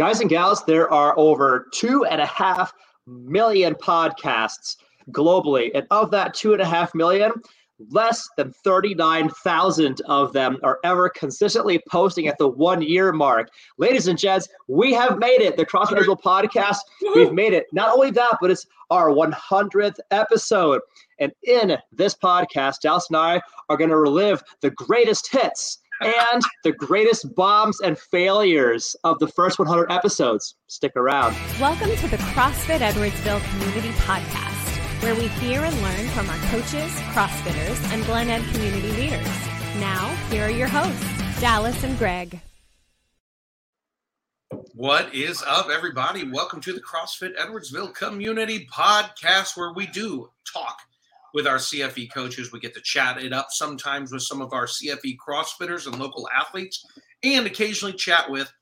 Guys and gals, there are over two and a half million podcasts globally. And of that two and a half million, less than 39,000 of them are ever consistently posting at the one year mark. Ladies and gents, we have made it. The Edwardsville podcast, we've made it. Not only that, but it's our 100th episode. And in this podcast, Dallas and I are going to relive the greatest hits and the greatest bombs and failures of the first 100 episodes. Stick around. Welcome to the CrossFit Edwardsville Community Podcast where we hear and learn from our coaches, CrossFitters, and Glen Ed community leaders. Now, here are your hosts, Dallas and Greg. What is up, everybody? Welcome to the CrossFit Edwardsville Community Podcast, where we do talk with our CFE coaches. We get to chat it up sometimes with some of our CFE CrossFitters and local athletes, and occasionally chat with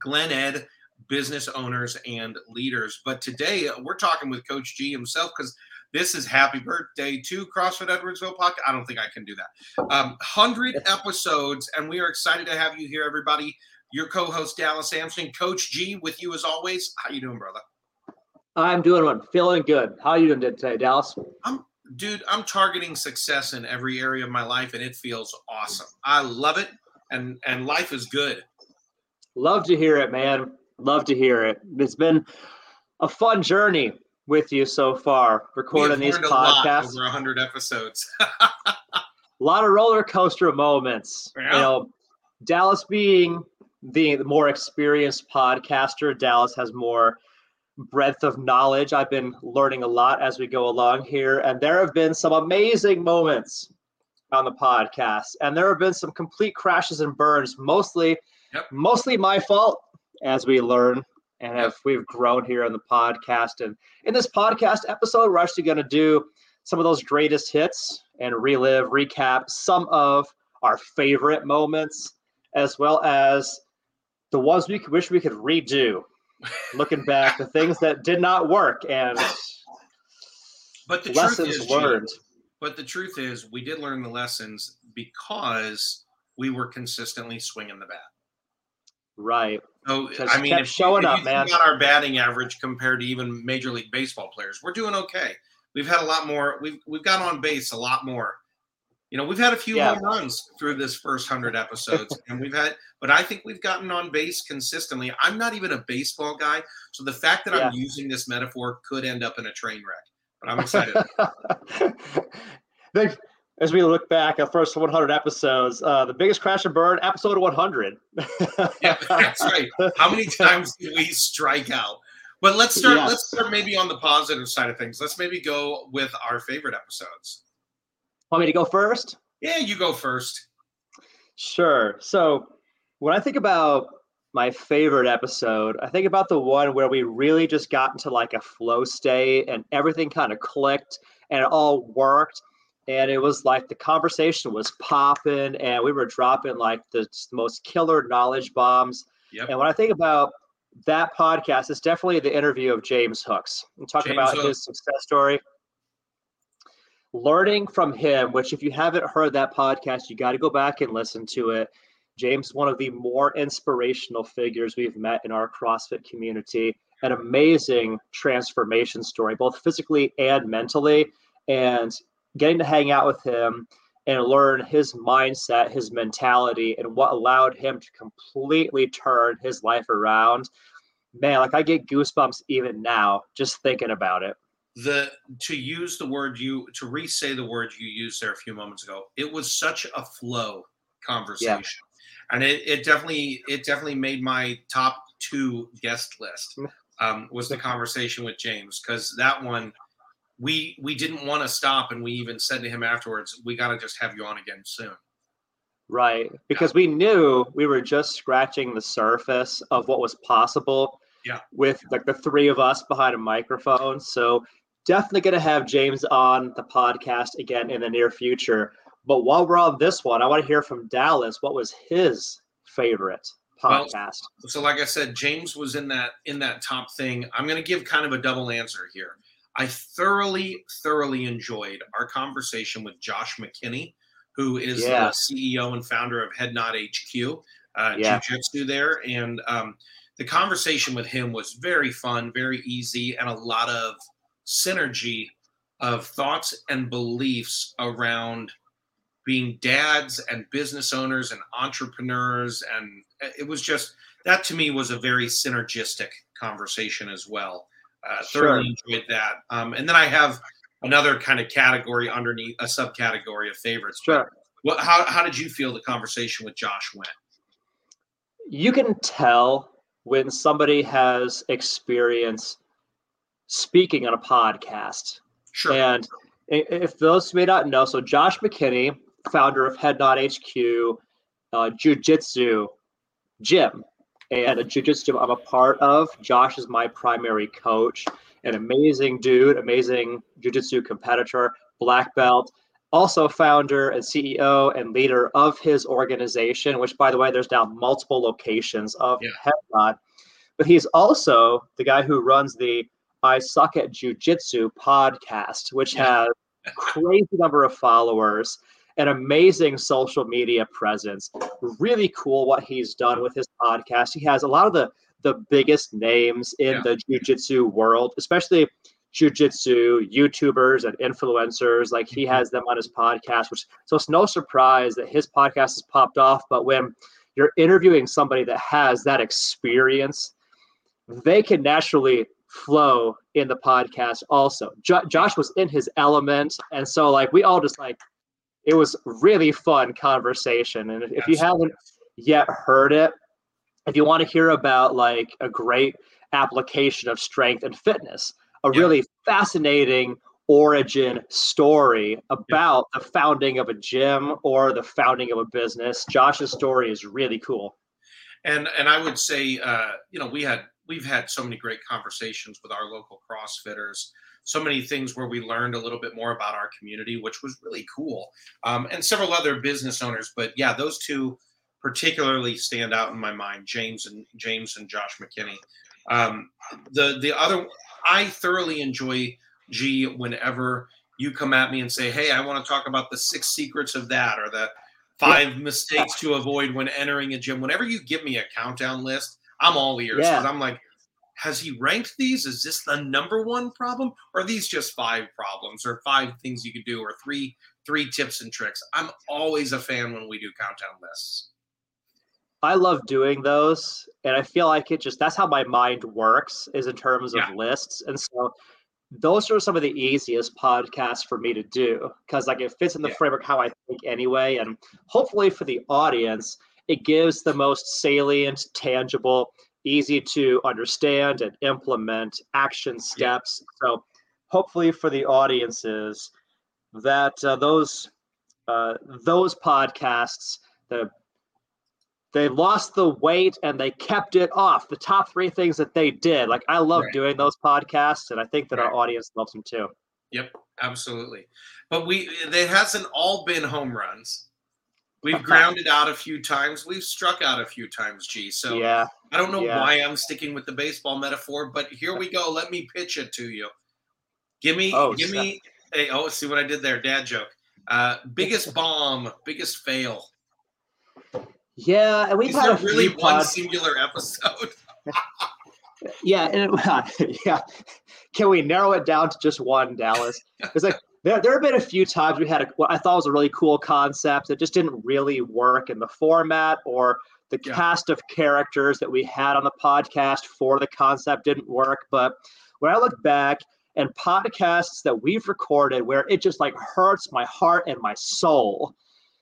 Glen Ed business owners and leaders. But today uh, we're talking with Coach G himself because this is happy birthday to CrossFit Edwardsville podcast. I don't think I can do that. Um, 100 episodes, and we are excited to have you here, everybody. Your co-host Dallas Armstrong, Coach G, with you as always. How you doing, brother? I'm doing one, feeling good. How are you doing today, Dallas? I'm, dude. I'm targeting success in every area of my life, and it feels awesome. I love it, and and life is good. Love to hear it, man. Love to hear it. It's been a fun journey with you so far, recording these podcasts. over 100 episodes. a lot of roller coaster moments. Yeah. You know, Dallas being the more experienced podcaster, Dallas has more breadth of knowledge. I've been learning a lot as we go along here, and there have been some amazing moments on the podcast, and there have been some complete crashes and burns, mostly, yep. mostly my fault as we learn and have we've grown here on the podcast. And in this podcast episode, we're actually going to do some of those greatest hits and relive, recap some of our favorite moments, as well as the ones we wish we could redo. Looking back, the things that did not work and but the lessons is, learned. But the truth is, we did learn the lessons because we were consistently swinging the bat. Right. So I mean, if, showing if up, man. Not our batting average compared to even Major League Baseball players. We're doing okay. We've had a lot more. We've we've got on base a lot more. You know, we've had a few yeah. home runs through this first hundred episodes, and we've had. But I think we've gotten on base consistently. I'm not even a baseball guy, so the fact that yeah. I'm using this metaphor could end up in a train wreck. But I'm excited. as we look back at first 100 episodes, uh, the biggest crash and burn, episode 100. yeah, that's right. How many times do we strike out? But let's start. Yes. Let's start maybe on the positive side of things. Let's maybe go with our favorite episodes. Want me to go first? Yeah, you go first. Sure. So when I think about my favorite episode, I think about the one where we really just got into like a flow state and everything kind of clicked and it all worked and it was like the conversation was popping and we were dropping like the most killer knowledge bombs yep. and when i think about that podcast it's definitely the interview of james hooks and talking james about Hook. his success story learning from him which if you haven't heard that podcast you got to go back and listen to it james one of the more inspirational figures we've met in our crossfit community an amazing transformation story both physically and mentally and getting to hang out with him and learn his mindset, his mentality, and what allowed him to completely turn his life around. Man, like I get goosebumps even now just thinking about it. The to use the word you to re-say the word you used there a few moments ago, it was such a flow conversation. Yeah. And it, it definitely it definitely made my top two guest list. Um, was the conversation with James because that one we we didn't want to stop and we even said to him afterwards we got to just have you on again soon right because yeah. we knew we were just scratching the surface of what was possible yeah with like the three of us behind a microphone so definitely going to have james on the podcast again in the near future but while we're on this one i want to hear from dallas what was his favorite podcast well, so like i said james was in that in that top thing i'm going to give kind of a double answer here I thoroughly, thoroughly enjoyed our conversation with Josh McKinney, who is yeah. the CEO and founder of Head HQ, uh, yeah. Jiu Jitsu there. And um, the conversation with him was very fun, very easy, and a lot of synergy of thoughts and beliefs around being dads and business owners and entrepreneurs. And it was just that to me was a very synergistic conversation as well. Uh, sure. Thoroughly enjoyed that. Um, and then I have another kind of category underneath a subcategory of favorites. Sure. What, how, how did you feel the conversation with Josh went? You can tell when somebody has experience speaking on a podcast. Sure. And if those may not know, so Josh McKinney, founder of Head Nod HQ, uh, Jiu Jitsu Gym, and a Jiu Jitsu I'm a part of. Josh is my primary coach, an amazing dude, amazing Jiu Jitsu competitor, black belt also founder and CEO and leader of his organization, which, by the way, there's now multiple locations of yeah. Head Nod. But he's also the guy who runs the I Suck at Jiu Jitsu podcast, which has a crazy number of followers, an amazing social media presence. Really cool what he's done with his podcast. He has a lot of the the biggest names in yeah. the jiu-jitsu world, especially jujitsu YouTubers and influencers. Like he mm-hmm. has them on his podcast, which so it's no surprise that his podcast has popped off. But when you're interviewing somebody that has that experience, they can naturally flow in the podcast also. Jo- Josh was in his element. And so like we all just like it was really fun conversation. And if, if you haven't yet heard it, if you want to hear about like a great application of strength and fitness, a yeah. really fascinating origin story about yeah. the founding of a gym or the founding of a business. Josh's story is really cool. And and I would say, uh, you know, we had we've had so many great conversations with our local CrossFitters. So many things where we learned a little bit more about our community, which was really cool, um, and several other business owners. But yeah, those two particularly stand out in my mind: James and James and Josh McKinney. Um, the the other I thoroughly enjoy G whenever you come at me and say, "Hey, I want to talk about the six secrets of that," or the five mistakes to avoid when entering a gym. Whenever you give me a countdown list, I'm all ears because yeah. I'm like, has he ranked these? Is this the number one problem, or are these just five problems, or five things you could do, or three three tips and tricks? I'm always a fan when we do countdown lists. I love doing those, and I feel like it just that's how my mind works is in terms of yeah. lists, and so those are some of the easiest podcasts for me to do because like it fits in the yeah. framework how I think anyway, and hopefully for the audience, it gives the most salient, tangible, easy to understand and implement action steps. Yeah. So hopefully for the audiences that uh, those uh, those podcasts the they lost the weight and they kept it off. The top three things that they did. Like I love right. doing those podcasts, and I think that right. our audience loves them too. Yep, absolutely. But we it hasn't all been home runs. We've grounded out a few times. We've struck out a few times, G. So yeah, I don't know yeah. why I'm sticking with the baseball metaphor, but here we go. Let me pitch it to you. Give me, oh, give me. Hey, oh, see what I did there? Dad joke. Uh, biggest bomb, biggest fail. Yeah, and we've Is had really one singular episode. yeah, and it, yeah. Can we narrow it down to just one, Dallas? It's like there, there have been a few times we had a, what I thought was a really cool concept that just didn't really work in the format or the yeah. cast of characters that we had on the podcast for the concept didn't work. But when I look back and podcasts that we've recorded where it just like hurts my heart and my soul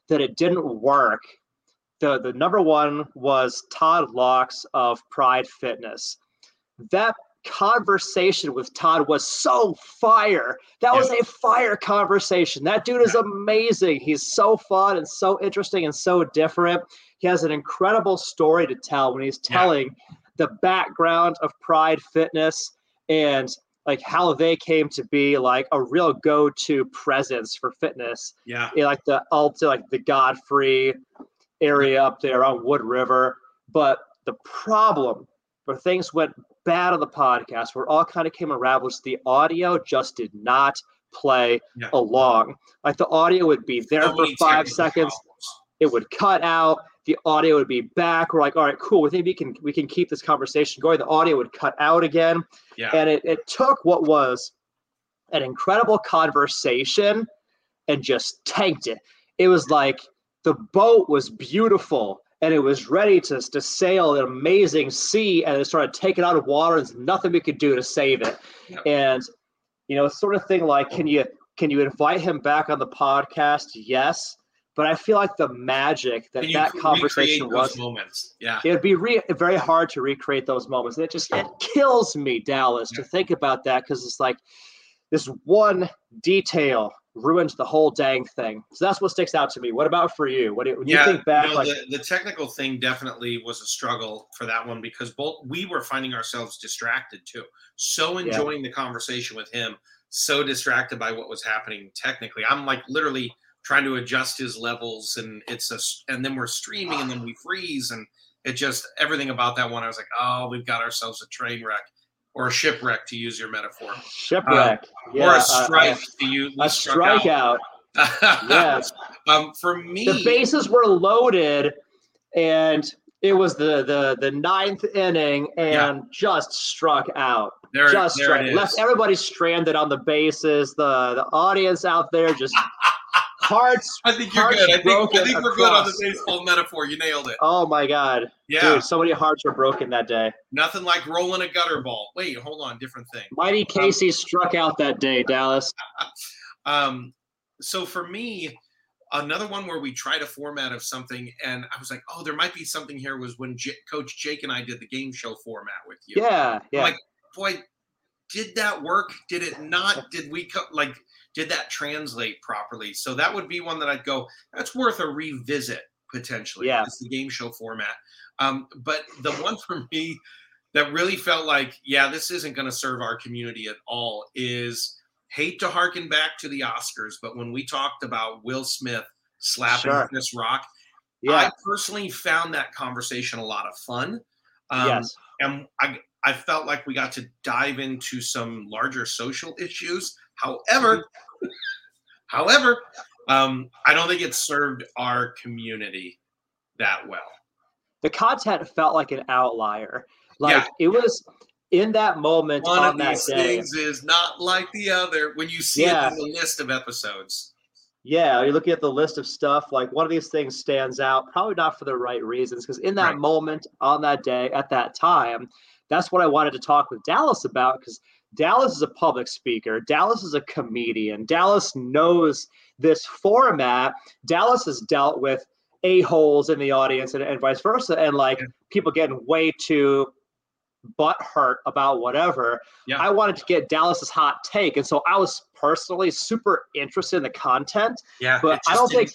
that it didn't work the, the number one was Todd Locks of Pride Fitness. That conversation with Todd was so fire. That was a fire conversation. That dude is amazing. He's so fun and so interesting and so different. He has an incredible story to tell when he's telling yeah. the background of Pride Fitness and like how they came to be like a real go-to presence for fitness. Yeah. Like the Alton, like the Godfrey, area up there on Wood River. But the problem where things went bad on the podcast, where all kind of came unraveled. was the audio just did not play yeah. along. Like the audio would be there so for five seconds. Problems. It would cut out. the audio would be back. We're like, all right, cool. We think we can we can keep this conversation going. The audio would cut out again. Yeah. And it, it took what was an incredible conversation and just tanked it. It was like the boat was beautiful and it was ready to, to sail an amazing sea and it started taking out of water and there's nothing we could do to save it. And you know, sort of thing like can you can you invite him back on the podcast? Yes. But I feel like the magic that that conversation was moments. Yeah. it would be re- very hard to recreate those moments. And it just it kills me, Dallas, to think about that because it's like this one detail ruins the whole dang thing. So that's what sticks out to me. What about for you? What do you, when yeah, you think back? no, like, the, the technical thing definitely was a struggle for that one because both we were finding ourselves distracted too. So Yeah. enjoying the conversation with him, so distracted by what was happening technically. I'm like literally trying to adjust his levels, and it's a and then we're streaming, and then we freeze, and it just everything about that one. I was like, oh, we've got ourselves a train wreck or a shipwreck to use your metaphor, shipwreck. yeah, or a uh, strike to use. a strikeout. Yes. um, for me, the bases were loaded and it was the the the ninth inning and Yeah. just struck out there, just there struck left everybody stranded on the bases the the audience out there just hearts I think you're hearts good. I think, I think we're good on the baseball metaphor. You nailed it. oh my god Yeah, dude so many hearts were broken that day nothing like rolling a gutter ball. Wait, hold on, different thing. mighty casey struck out that day dallas Um, so for me, another one where we tried a format of something, and I was like, oh, there might be something here. Was when J- Coach Jake and I did the game show format with you. yeah yeah Like, boy, did that work? Did it not? Did we co- like? Did that translate properly? So that would be one that I'd go. That's worth a revisit potentially. Yeah. It's the game show format. Um, but the one for me that really felt like, yeah, this isn't going to serve our community at all is hate to harken back to the Oscars, but when we talked about Will Smith slapping Sure. Chris Rock, yeah I personally found that conversation a lot of fun. Um, yes and I I felt like we got to dive into some larger social issues. However, however, um, I don't think it served our community that well. the content felt like an outlier like Yeah. it was in that moment One on of that these day things is not like the other when you see Yeah. it in the list of episodes. Yeah, you're looking at the list of stuff. Like one of these things stands out, probably not for the right reasons, because in that Right. moment, on that day, at that time, that's what I wanted to talk with Dallas about. Because Dallas is a public speaker, Dallas is a comedian, Dallas knows this format. Dallas has dealt with a holes in the audience and, and vice versa, and like Yeah. people getting way too butt hurt about whatever. Yeah. I wanted to get Dallas's hot take, and so I was personally super interested in the content Yeah, but I don't think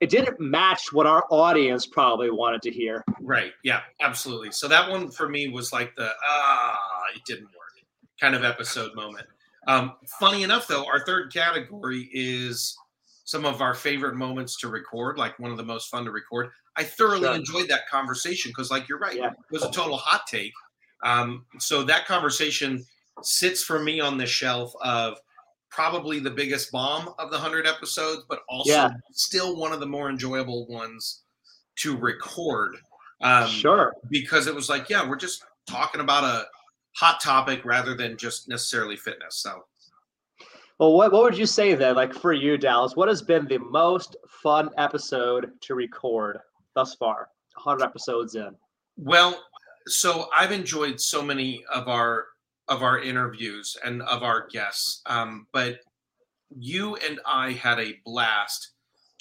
it didn't match what our audience probably wanted to hear. Right. Yeah, absolutely. So that one for me was like the ah, it didn't kind of episode moment. Um, funny enough, though, our third category is some of our favorite moments to record, like one of the most fun to record. I thoroughly Sure. enjoyed that conversation because, like you're right, Yeah. it was a total hot take. Um, so that conversation sits for me on the shelf of probably the biggest bomb of the hundred episodes, but also Yeah. still one of the more enjoyable ones to record. Um, sure. because it was like, yeah, we're just talking about a hot topic rather than just necessarily fitness. So, Well, what, what would you say then? Like for you, Dallas, what has been the most fun episode to record thus far? 100 episodes in. well, so I've enjoyed so many of our of our interviews and of our guests, um, but you and I had a blast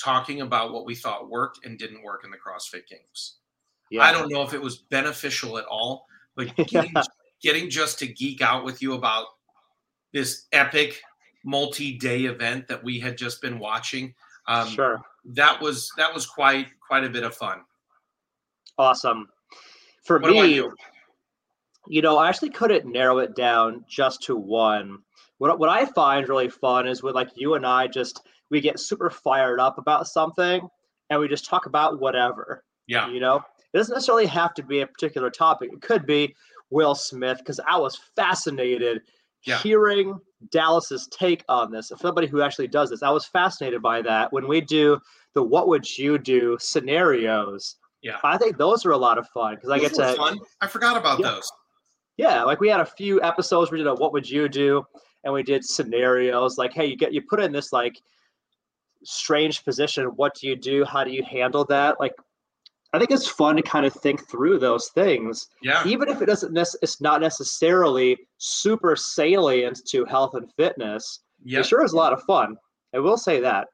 talking about what we thought worked and didn't work in the CrossFit Games. Yeah. I don't know if it was beneficial at all, but getting, getting just to geek out with you about this epic multi-day event that we had just been watching. Um, sure. That was that was quite quite a bit of fun. Awesome. For What me, you? you know, I actually couldn't narrow it down just to one. What, what I find really fun is when like you and I just we get super fired up about something and we just talk about whatever. Yeah, You know, it doesn't necessarily have to be a particular topic. It could be Will Smith because I was fascinated Yeah. hearing Dallas's take on this. If somebody who actually does this, I was fascinated by that. When we do the "What would you do" scenarios, Yeah. I think those are a lot of fun because I get to fun. I forgot about Yeah. those. Yeah, like we had a few episodes where we did a what would you do, and we did scenarios like, hey, you get you put in this like strange position. What do you do? How do you handle that? Like, I think it's fun to kind of think through those things, Yeah. even if it doesn't. Nec- it's not necessarily super salient to health and fitness. Yeah. It sure is a lot of fun. I will say that.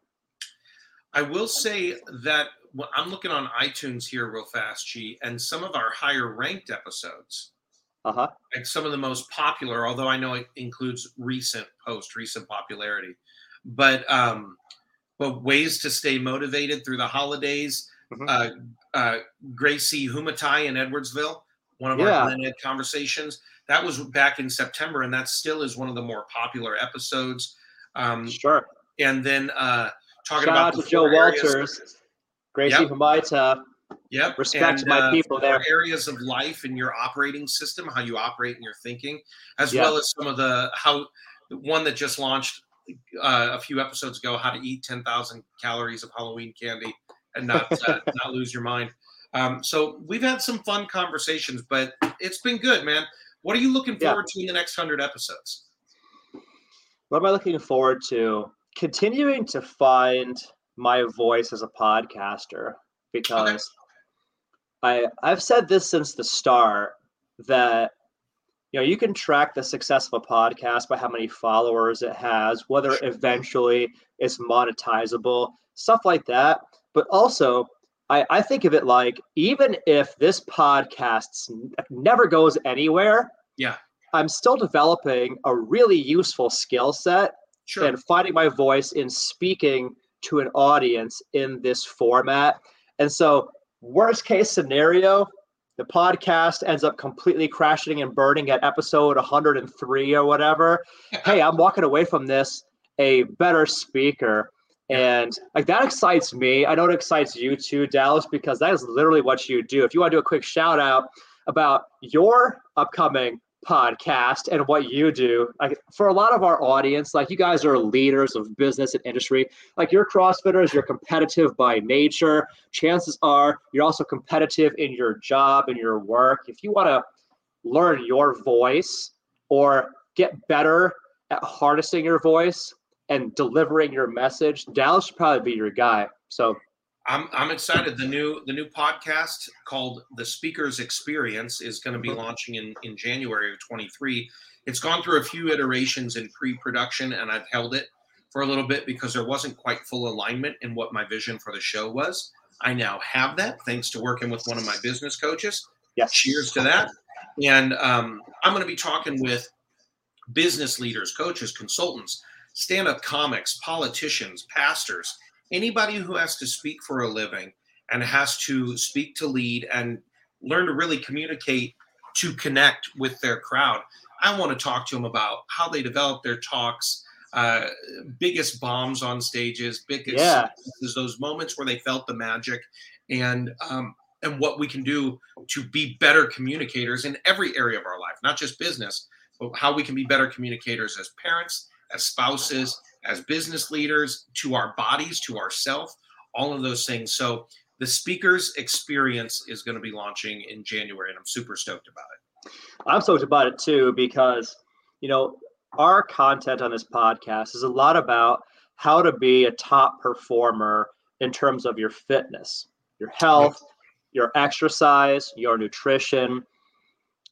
I will say that when I'm looking on iTunes here real fast, G, and some of our higher ranked episodes, Uh huh. like some of the most popular, although I know it includes recent post, recent popularity, but um, but ways to stay motivated through the holidays. Mhm. Uh, uh, Gracie Humaita in Edwardsville, one of Yeah. our Glen Ed conversations. That was back in September, and that still is one of the more popular episodes. Um, Sure. and then uh, talking Shout about out to the Joe areas- Walters, Gracie Yep. Humaita. Yep. Respect and, my uh, people there. Areas of life in your operating system, how you operate in your thinking, as Yeah. well as some of the how one that just launched uh, a few episodes ago, how to eat ten thousand calories of Halloween candy and not uh, not lose your mind. Um, so we've had some fun conversations, but it's been good, man. What are you looking Yeah. forward to in the next hundred episodes? What am I looking forward to? Continuing to find my voice as a podcaster because I I've said this since the start that you know you can track the success of a podcast by how many followers it has, whether eventually it's monetizable, stuff like that. But also, I, I think of it like even if this podcast never goes anywhere, Yeah. I'm still developing a really useful skill set Sure. and finding my voice in speaking to an audience in this format. And so, worst case scenario, the podcast ends up completely crashing and burning at episode 103 or whatever. hey, I'm walking away from this a better speaker. And like that excites me. I know it excites you too, Dallas, because that is literally what you do. If you want to do a quick shout out about your upcoming podcast and what you do like for a lot of our audience like you guys are leaders of business and industry like you're crossfitters you're competitive by nature chances are you're also competitive in your job and your work if you want to learn your voice or get better at harnessing your voice and delivering your message dallas should probably be your guy so I'm I'm excited. The new the new podcast called The Speaker's Experience is going to be launching in in January of 23. It's gone through a few iterations in pre-production, and I've held it for a little bit because there wasn't quite full alignment in what my vision for the show was. I now have that thanks to working with one of my business coaches. yes Cheers to that. And um, I'm going to be talking with business leaders, coaches, consultants, stand up comics, politicians, pastors, anybody who has to speak for a living and has to speak to lead and learn to really communicate to connect with their crowd. I want to talk to them about how they develop their talks, uh, biggest bombs on stages, biggest Yeah. those moments where they felt the magic, and um, and what we can do to be better communicators in every area of our life, not just business, but how we can be better communicators as parents, as spouses, as business leaders, to our bodies, to ourselves, all of those things. So the speaker's experience is going to be launching in January, and I'm super stoked about it. I'm stoked about it too because, you know, our content on this podcast is a lot about how to be a top performer in terms of your fitness, your health, your exercise, your nutrition.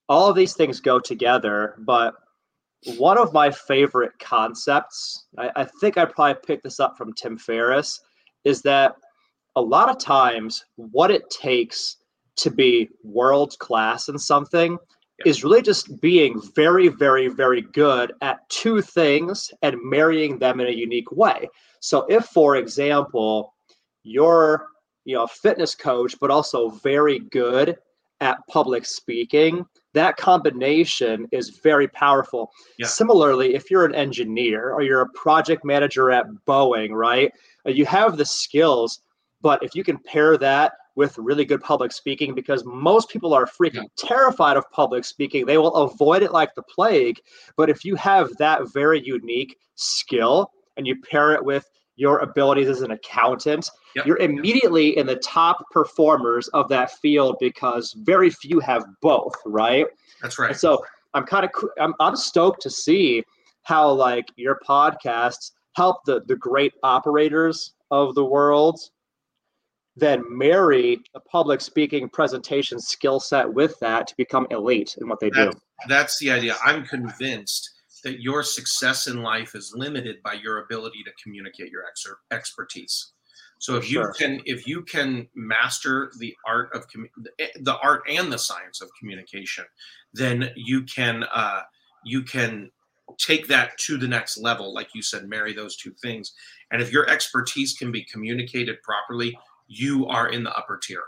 All of these things go together. But one of my favorite concepts, I, I think I probably picked this up from Tim Ferriss, is that a lot of times what it takes to be world class in something is really just being very, very, very good at two things and marrying them in a unique way. So, if, for example, you're you know a fitness coach, but also very good at public speaking, that combination is very powerful. Yeah. Similarly, if you're an engineer or you're a project manager at Boeing, right? uh, You have the skills, but if you can pair that with really good public speaking because most people are freaking terrified of public speaking. They will avoid it like the plague. But if you have that very unique skill and you pair it with your abilities as an accountant, Yep. you're immediately in the top performers of that field because very few have both, right? That's right. And so I'm kind of I'm, I'm stoked to see how like your podcasts help the the great operators of the world then marry a public speaking presentation skill set with that to become elite in what they do. That's, that's the idea. I'm convinced that your success in life is limited by your ability to communicate your ex- expertise. So if you can if you can master the art of commu- the art and the science of communication, then you can uh, you can take that to the next level. Like you said, marry those two things. And if your expertise can be communicated properly, you are in the upper tier.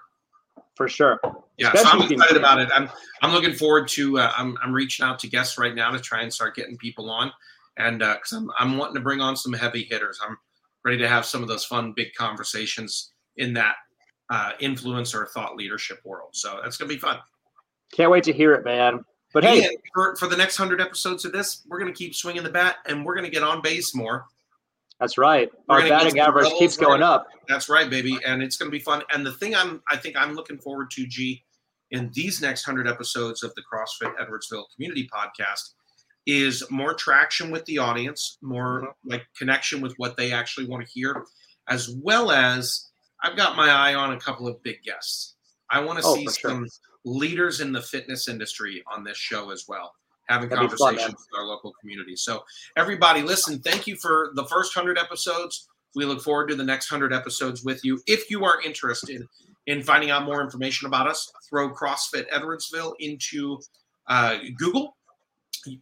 For sure. Yeah, so I'm excited about it. I'm I'm looking forward to. Uh, I'm I'm reaching out to guests right now to try and start getting people on, and because I'm I'm wanting to bring on some heavy hitters. I'm ready to have some of those fun big conversations in that uh, influencer thought leadership world. So that's gonna be fun. Can't wait to hear it, man. But hey, And for for the next hundred episodes of this, we're gonna keep swinging the bat, and we're gonna get on base more. That's right. We're Our batting average levels keeps going up. That's right, baby, and it's going to be fun. And the thing I'm, I think I'm looking forward to, G, in these next hundred episodes of the CrossFit Edwardsville Community Podcast, is more traction with the audience, more Mm-hmm. like connection with what they actually want to hear, as well as I've got my eye on a couple of big guests. I want to Oh, see for sure. some leaders in the fitness industry on this show as well, having That'd be fun, conversations with our local community. So, everybody, listen, thank you for the first 100 episodes. We look forward to the next 100 episodes with you. If you are interested in finding out more information about us, throw CrossFit Edwardsville into uh, Google.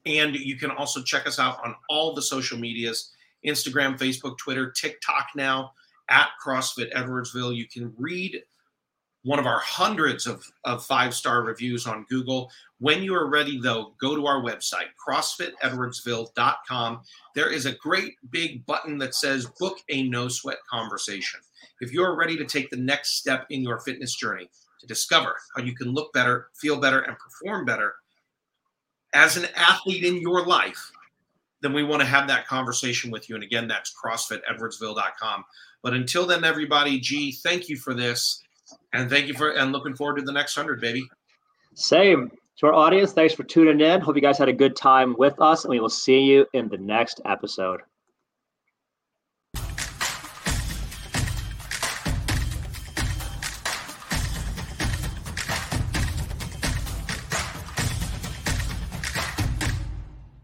And you can also check us out on all the social medias Instagram, Facebook, Twitter, TikTok now at CrossFit Edwardsville. You can read one of our hundreds of, of five star reviews on Google. When you are ready, though, go to our website, CrossFitEdwardsville.com. There is a great big button that says book a no sweat conversation. If you're ready to take the next step in your fitness journey to discover how you can look better, feel better, and perform better as an athlete in your life, then we want to have that conversation with you. And again, that's CrossFitEdwardsville.com. But until then, everybody, G, thank you for this. And thank you for, and looking forward to the next 100, baby. Same. To our audience, thanks for tuning in. Hope you guys had a good time with us, and we will see you in the next episode.